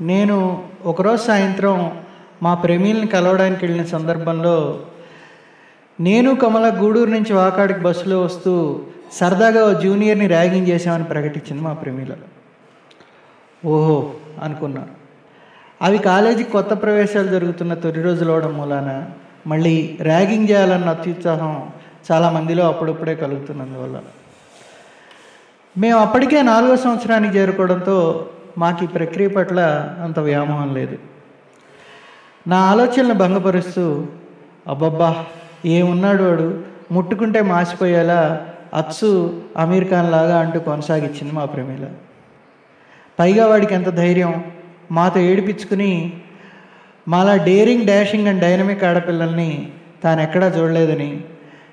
నేను ఒకరోజు సాయంత్రం మా ప్రేమిల్ని కలవడానికి వెళ్ళిన సందర్భంలో నేను కమల గూడూరు నుంచి వాకాడికి బస్సులో వస్తూ సరదాగా ఓ జూనియర్ని ర్యాగింగ్ చేశామని ప్రకటించింది మా ప్రేమిల. ఓహో అనుకున్నాను అవి కాలేజీకి కొత్త ప్రవేశాలు జరుగుతున్న తొలి రోజులు అవడం మూలాన మళ్ళీ ర్యాగింగ్ చేయాలన్న అత్యుత్సాహం చాలా మందిలో అప్పుడప్పుడే కలుగుతున్నందువల్ల. మేము అప్పటికే నాలుగో సంవత్సరానికి చేరుకోవడంతో మాకు ఈ ప్రక్రియ పట్ల అంత వ్యామోహం లేదు. నా ఆలోచనలు భంగపరుస్తూ అబ్బబ్బా ఏమున్నాడు వాడు? ముట్టుకుంటే మాసిపోయేలా అచ్చు అమీర్ ఖాన్ లాగా అంటూ కొనసాగించింది మా ప్రేమిల. పైగా వాడికి ఎంత ధైర్యం మాతో ఏడిపించుకుని మాలా డేరింగ్ డాషింగ్ అండ్ డైనమిక్ ఆడపిల్లల్ని తాను ఎక్కడా చూడలేదని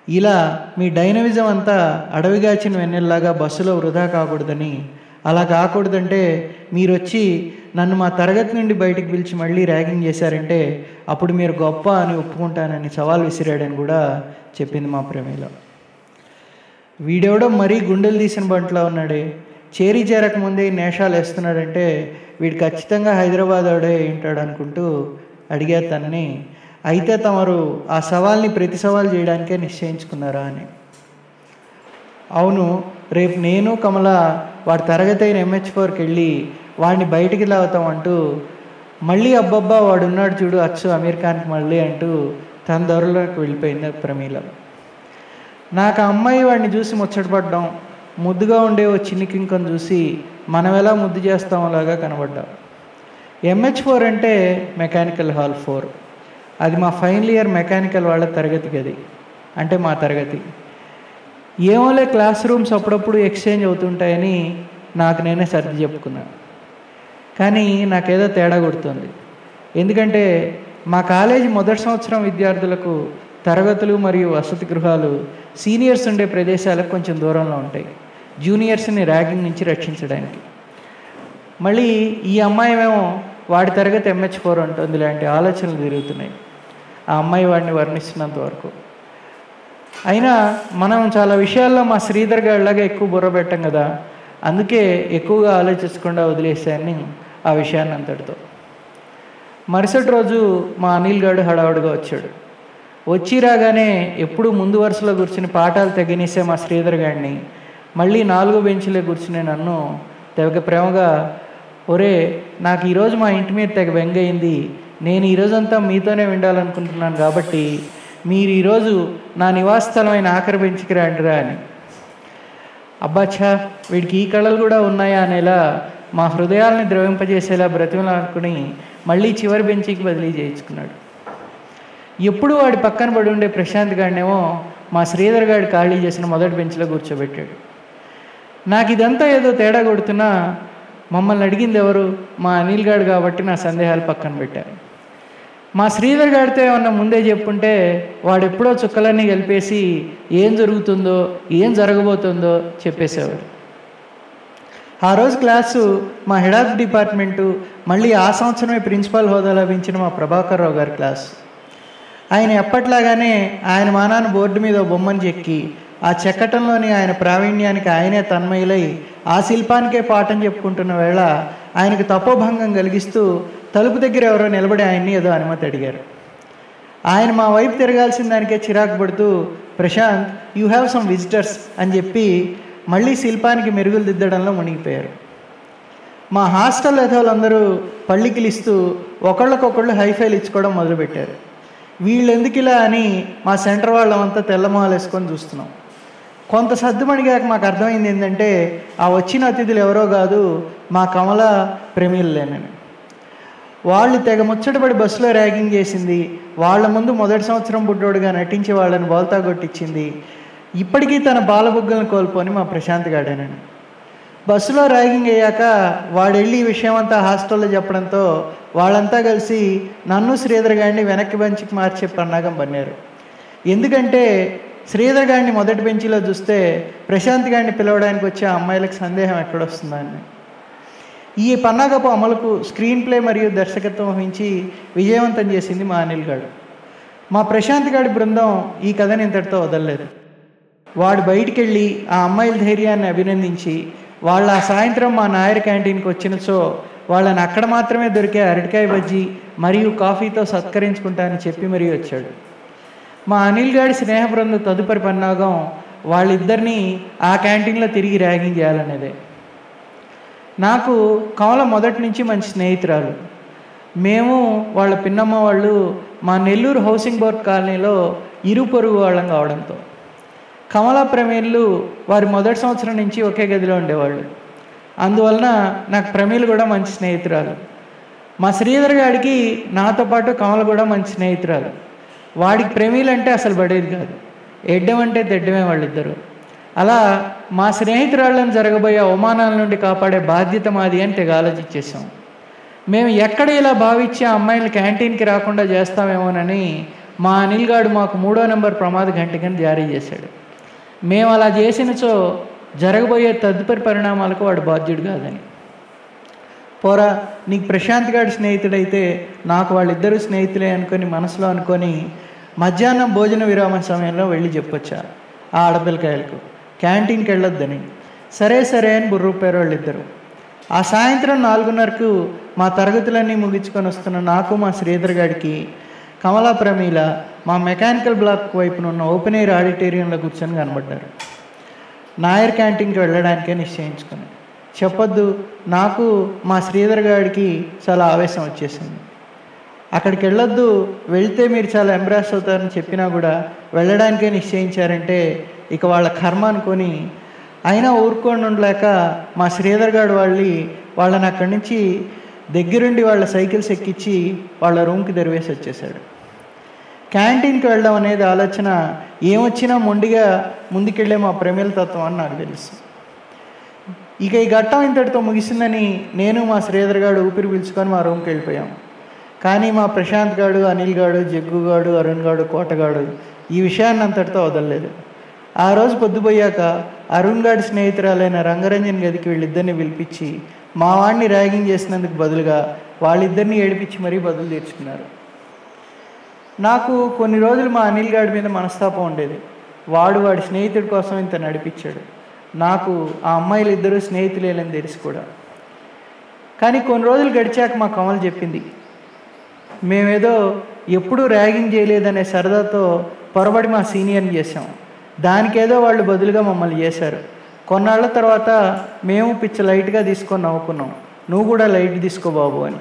ఇలా మీ డైనమిజం అంతా అడవిగాచిన వెన్నెల్లాగా బస్సులో వృధా కాకూడదని అలా కాకూడదంటే మీరు వచ్చి నన్ను మా తరగతి నుండి బయటికి పిలిచి మళ్ళీ ర్యాగింగ్ చేశారంటే అప్పుడు మీరు గొప్ప అని ఒప్పుకుంటానని సవాల్ విసిరాడని కూడా చెప్పింది మా ప్రేమిలో వీడెవడో మరీ గుండెలు తీసిన బంట్లో ఉన్నాడే. చేరి చేరక ముందే నేషాలు వేస్తున్నాడంటే వీడు ఖచ్చితంగా హైదరాబాద్ ఆడే ఉంటాడు అనుకుంటూ అడిగారు తనని అయితే తమరు ఆ సవాల్ని ప్రతి సవాల్ చేయడానికే నిశ్చయించుకున్నారా? అని. అవును రేపు నేను కమల వాడి తరగతి అయిన ఎంహెచ్ ఫోర్కి వెళ్ళి వాడిని బయటికి లాగుతాం అంటూ మళ్ళీ అబ్బబ్బా వాడు ఉన్నాడు చూడు అచ్చు అమీర్ ఖాన్కి మళ్ళీ అంటూ తన దొరలోకి వెళ్ళిపోయింది ప్రమీల. నాకు ఆ అమ్మాయి వాడిని చూసి ముచ్చటపడ్డాం ముద్దుగా ఉండే ఓ చిన్ని కింకను చూసి మనం ఎలా ముద్దు చేస్తామోలాగా కనబడ్డాం. ఎంహెచ్ ఫోర్ అంటే మెకానికల్ హాల్ ఫోర్. అది మా ఫైనల్ ఇయర్ మెకానికల్ వాళ్ళ తరగతి గది. అంటే మా తరగతి. ఏమోలే క్లాస్ రూమ్స్ అప్పుడప్పుడు ఎక్స్చేంజ్ అవుతుంటాయని నాకు నేనే సర్ది చెప్పుకున్నాను కానీ నాకేదో తేడా కొడుతుంది ఎందుకంటే మా కాలేజీ మొదటి సంవత్సరం విద్యార్థులకు తరగతులు మరియు వసతి గృహాలు సీనియర్స్ ఉండే ప్రదేశాలకు కొంచెం దూరంలో ఉంటాయి. జూనియర్స్ని ర్యాగింగ్ నుంచి రక్షించడానికి. మళ్ళీ ఈ అమ్మాయి వాడి తరగతి ఎంహెచ్ ఫోర్ ఉంటుంది ఇలాంటి ఆలోచనలు తిరుగుతున్నాయి. ఆ అమ్మాయి వాడిని వర్ణిస్తున్నంత వరకు. అయినా మనం చాలా విషయాల్లో మా శ్రీధర్ గారిలాగా ఎక్కువ బుర్ర పెట్టం కదా. అందుకే ఎక్కువగా ఆలోచించకుండా వదిలేసాను ఆ విషయాన్ని అంతటితో. మరుసటి రోజు మా అనిల్ గారు హడావుడిగా వచ్చాడు. వచ్చి రాగానే ఎప్పుడు ముందు వరుసలో కూర్చుని పాఠాలు తెగనీసే మా శ్రీధర్ గారిని మళ్ళీ నాలుగో బెంచ్లో కూర్చునే నన్ను తెగ ప్రేమగా ఒరే నాకు ఈరోజు మా ఇంటి మీద తెగ బెంగయింది. నేను ఈరోజంతా మీతోనే ఉండాలనుకుంటున్నాను కాబట్టి మీరు ఈరోజు నా నివాస స్థలమైన ఆఖరి బెంచ్కి అని. అబ్బాచ్చా వీడికి ఈ కళలు కూడా ఉన్నాయా అనేలా మా హృదయాలని ద్రవింపజేసేలా బ్రతిమలాడుకుని మళ్ళీ చివరి బెంచికి బదిలీ చేయించుకున్నాడు. ఎప్పుడు వాడి పక్కన పడి ఉండే ప్రశాంత్ గాడినేమో మా శ్రీధర్ గారి ఖాళీ చేసిన మొదటి బెంచ్లో కూర్చోబెట్టాడు. నాకు ఇదంతా ఏదో తేడా కొడుతున్నా మమ్మల్ని అడిగింది ఎవరు? మా అనిల్ గారు కాబట్టి నా సందేహాలు పక్కన పెట్టారు. మా శ్రీధర్ గారితో ఏమన్నా ముందే చెప్పుంటే వాడు ఎప్పుడో చుక్కలన్నీ కలిపేసి ఏం జరుగుతుందో ఏం జరగబోతుందో చెప్పేసేవాడు. ఆ రోజు క్లాసు మా హెడ్ ఆఫ్ డిపార్ట్మెంటు మళ్ళీ ఆ సంవత్సరమే ప్రిన్సిపాల్ హోదా లభించిన మా ప్రభాకర్ రావు గారి క్లాస్. ఆయన ఎప్పట్లాగానే ఆయన మానాన్ని బోర్డు మీద బొమ్మను చెక్కి ఆ చెక్కటంలోని ఆయన ప్రావీణ్యానికి ఆయనే తన్మయులై ఆ శిల్పానికే పాఠం చెప్పుకుంటున్న వేళ ఆయనకు తపోభంగం కలిగిస్తూ తలుపు దగ్గర ఎవరో నిలబడి ఆయన్ని ఏదో అనుమతి అడిగారు. ఆయన మా వైపు తిరగాల్సిన దానికే చిరాకు పడుతూ Prashant you have some visitors అని చెప్పి మళ్ళీ శిల్పానికి మెరుగులు దిద్దడంలో మునిగిపోయారు. మా హాస్టల్ యథోలందరూ పళ్ళికిలిస్తూ ఒకళ్ళకొకళ్ళు హైఫైలు ఇచ్చుకోవడం మొదలుపెట్టారు. వీళ్ళు ఎందుకు ఇలా అని మా సెంటర్ వాళ్ళమంతా తెల్లమొహాలు వేసుకొని చూస్తున్నాం. కొంత సర్దుమణిగాక మాకు అర్థమైంది ఏంటంటే ఆ వచ్చిన అతిథులు ఎవరో కాదు మా కమల ప్రేమిళ్ళేనని వాళ్ళు తెగ ముచ్చటపడి బస్సులో ర్యాగింగ్ చేసింది. వాళ్ళ ముందు మొదటి సంవత్సరం బుడ్డోడుగా నటించి వాళ్ళని బోల్తా కొట్టించింది. ఇప్పటికీ తన బాలబుగ్గలను కోల్పోని మా ప్రశాంత్ గాడేనని. బస్సులో ర్యాగింగ్ అయ్యాక వాడు వెళ్ళి ఈ విషయం అంతా హాస్టల్లో చెప్పడంతో వాళ్ళంతా కలిసి నన్ను శ్రీధర్ గారిని వెనక్కి బెంచ్కి మార్చే పన్నాగం పన్నారు ఎందుకంటే శ్రీధర్ గారిని మొదటి బెంచ్లో చూస్తే ప్రశాంత్ గారిని పిలవడానికి వచ్చే అమ్మాయిలకు సందేహం ఎక్కడొస్తుందని. ఈ పన్నాగపు అమలుకు స్క్రీన్ ప్లే మరియు దర్శకత్వం వహించి విజయవంతం చేసింది మా అనిల్ గారు మా ప్రశాంత్ గారి బృందం ఈ కథని ఇంతటితో వదలలేదు. వాడు బయటికి వెళ్ళి ఆ అమ్మాయిల ధైర్యాన్ని అభినందించి వాళ్ళ ఆ సాయంత్రం మా నాయర్ క్యాంటీన్కి వచ్చిన సో వాళ్ళని అక్కడ మాత్రమే దొరికే అరటికాయ బజ్జీ మరియు కాఫీతో సత్కరించుకుంటానని చెప్పి మరీ వచ్చాడు. మా అనిల్ గారి స్నేహ బృందం తదుపరి పన్నాగం వాళ్ళిద్దరినీ ఆ క్యాంటీన్లో తిరిగి ర్యాగింగ్ చేయాలనేదే. నాకు కమల మొదటి నుంచి మంచి స్నేహితురాలు. మేము వాళ్ళ పిన్నమ్మ వాళ్ళు మా నెల్లూరు హౌసింగ్ బోర్డ్ కాలనీలో ఇరు పొరుగు వాళ్ళం కావడంతో. కమల ప్రమేయులు వారి మొదటి సంవత్సరం నుంచి ఒకే గదిలో ఉండేవాళ్ళు. అందువలన నాకు ప్రమేయులు కూడా మంచి స్నేహితురాలు. మా శ్రీధర్ గారికి నాతో పాటు కమల కూడా మంచి స్నేహితురాలు. వాడికి ప్రమీలు అంటే అసలు పడేది కాదు. ఎడ్డం అంటే తెడ్డమే వాళ్ళిద్దరు. అలా మా స్నేహితురాళ్ళని జరగబోయే అవమానాల నుండి కాపాడే బాధ్యత మాది అని తెగ ఆలోచించేసాం మేము ఎక్కడ ఇలా భావించి ఆ అమ్మాయిలు క్యాంటీన్కి రాకుండా చేస్తామేమోనని మా అనిల్గాడు మాకు మూడో నెంబర్ ప్రమాద గంటికని జారీ చేశాడు. మేము అలా చేసినచో జరగబోయే తదుపరి పరిణామాలకు వాడు బాధ్యుడు కాదని. పోరా నీకు ప్రశాంత్ గారి స్నేహితుడైతే నాకు వాళ్ళిద్దరూ స్నేహితులే అనుకొని మనసులో అనుకొని మధ్యాహ్నం భోజన విరామ సమయంలో వెళ్ళి చెప్పొచ్చా ఆ ఆడపిల్లకాయలకు? క్యాంటీన్కి వెళ్ళొద్దని. సరే సరే అని బుర్రూపారు వాళ్ళిద్దరు ఆ సాయంత్రం నాలుగున్నరకు మా తరగతులన్నీ ముగించుకొని వస్తున్న నాకు మా శ్రీధర్ గారికి కమలా ప్రమీల మా మెకానికల్ బ్లాక్ వైపున ఉన్న ఓపెన్ ఎయిర్ ఆడిటోరియంలో కూర్చొని కనబడ్డారు. నాయర్ క్యాంటీన్కి వెళ్ళడానికే నిశ్చయించుకుని. చెప్పొద్దు నాకు మా శ్రీధర్ గారికి చాలా ఆవేశం వచ్చేసింది. అక్కడికి వెళ్ళొద్దు వెళ్తే మీరు చాలా ఎంబ్రాస్ అవుతారని చెప్పినా కూడా వెళ్ళడానికే నిశ్చయించారంటే ఇక వాళ్ళ కర్మ అనుకొని అయినా ఊరుకొని ఉండలేక మా శ్రీధర్ గారు వాళ్ళి వాళ్ళని అక్కడి నుంచి దగ్గరుండి వాళ్ళ సైకిల్స్ ఎక్కించి వాళ్ళ రూమ్కి దరివేసి వచ్చేసాడు క్యాంటీన్కి వెళ్ళడం అనేది ఆలోచన ఏమొచ్చినా మొండిగా ముందుకెళ్ళే మా ప్రమేల తత్వం అని నాకు తెలుసు. ఇక ఈ ఘట్టం ఇంతటితో ముగిసిందని నేను మా శ్రీధర్ గారు ఊపిరి పీల్చుకొని మా రూమ్కి వెళ్ళిపోయాం. కానీ మా ప్రశాంత్ గాడు అనిల్ గాడు జగ్గు గాడు అరుణ్ గాడు కోటగాడు ఈ విషయాన్ని అంతటితో వదలలేదు. ఆ రోజు పొద్దుపోయాక అరుణ్ గాడి స్నేహితురాలైన రంగరంజన్ గదికి వీళ్ళిద్దరిని పిలిపించి మా వాడిని ర్యాగింగ్ చేసినందుకు బదులుగా వాళ్ళిద్దరిని ఏడిపించి మరీ బదులు తీర్చుకున్నారు. నాకు కొన్ని రోజులు మా అనిల్ గాడి మీద మనస్తాపం ఉండేది. వాడు వాడి స్నేహితుడి కోసం ఇంత నడిపించాడు. నాకు ఆ అమ్మాయిలు ఇద్దరు స్నేహితులేలని తెలిసి కూడా. కానీ కొన్ని రోజులు గడిచాక మా కమల్ చెప్పింది. మేమేదో ఎప్పుడూ ర్యాగింగ్ చేయలేదనే సరదాతో పొరబడి మా సీనియర్ని చేసాం దానికేదో వాళ్ళు బదులుగా మమ్మల్ని చేశారు. కొన్నాళ్ళ తర్వాత మేము పిచ్చి లైట్గా తీసుకొని నవ్వుకున్నాం. నువ్వు కూడా లైట్ తీసుకో బాబు అని.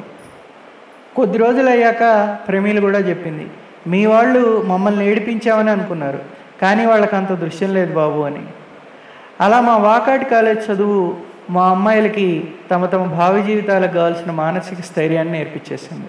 కొద్ది రోజులు అయ్యాక ప్రమీలు కూడా చెప్పింది. మీ వాళ్ళు మమ్మల్ని ఏడిపించామని అనుకున్నారు. కానీ వాళ్ళకి అంత దృశ్యం లేదు బాబు అని. అలా మా వాకాటి కాలేజ్ చదువు మా అమ్మాయిలకి తమ తమ భావి జీవితాలకు కావాల్సిన మానసిక స్థైర్యాన్ని నేర్పించేసింది.